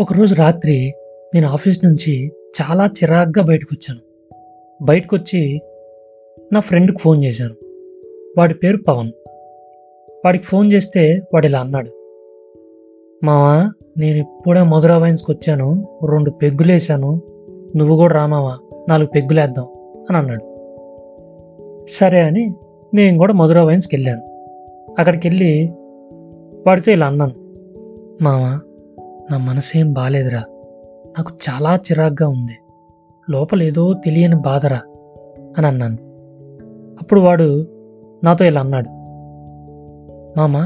ఒకరోజు రాత్రి నేను ఆఫీస్ నుంచి చాలా చిరాగ్గా బయటకు వచ్చాను బయటకు వచ్చి నా ఫ్రెండ్కి ఫోన్ చేశాను. వాడి పేరు పవన్. వాడికి ఫోన్ చేస్తే వాడు ఇలా అన్నాడు. మావా నేను ఇప్పుడే మధురా వైన్స్కి వచ్చాను. రెండు పెగ్గులు వేసాను నువ్వు కూడా రా మావా. నాలుగు పెగ్గులు వేద్దాం అని అన్నాడు. సరే అని నేను కూడా మధురా వైన్స్కి వెళ్ళాను. అక్కడికి వెళ్ళి వాడితో ఇలా అన్నాను. మావా నా మనసేం బాలేదురా. నాకు చాలా చిరాగ్గా ఉంది. లోపలేదో తెలియని బాధరా అని అన్నాను. అప్పుడు వాడు నాతో ఇలా అన్నాడు. మామ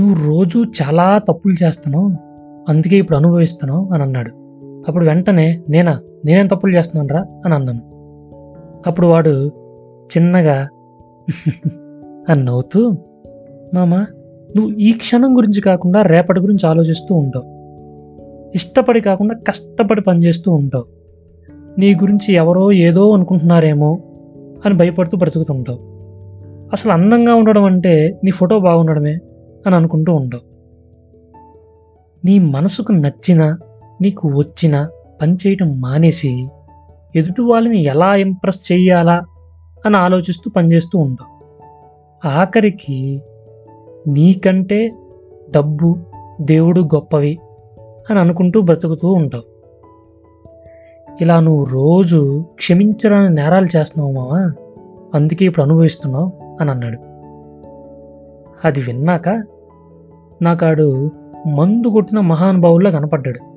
నువ్వు రోజు చాలా తప్పులు చేస్తున్నావు. అందుకే ఇప్పుడు అనుభవిస్తున్నావు అని అన్నాడు. అప్పుడు వెంటనే నేనా? నేనేం తప్పులు చేస్తున్నాను రా అని అన్నాను. అప్పుడు వాడు చిన్నగా అని నవ్వుతూ మామ నువ్వు ఈ క్షణం గురించి కాకుండా రేపటి గురించి ఆలోచిస్తూ ఉంటావు. ఇష్టపడి కాకుండా కష్టపడి పనిచేస్తూ ఉంటావు. నీ గురించి ఎవరో ఏదో అనుకుంటున్నారేమో అని భయపడుతూ బ్రతుకుతుంటావు అసలు అందంగా ఉండడం అంటే నీ ఫోటో బాగుండడమే అని అనుకుంటూ ఉంటావు. నీ మనసుకు నచ్చిన నీకు వచ్చిన పని చేయటం మానేసి ఎదుటి వాళ్ళని ఎలా ఇంప్రెస్ చేయాలా అని ఆలోచిస్తూ పనిచేస్తూ ఉంటావు. ఆఖరికి నీకంటే డబ్బు దేవుడు గొప్పవి అని అనుకుంటూ బ్రతుకుతూ ఉంటావు. ఇలా నువ్వు రోజు క్షమించరాని నేరాలు చేస్తున్నావు మావా? అందుకే ఇప్పుడు అనుభవిస్తున్నావు అని అన్నాడు. అది విన్నాక నాకాడు మందు కొట్టిన మహానుభావుల్లో కనపడ్డాడు.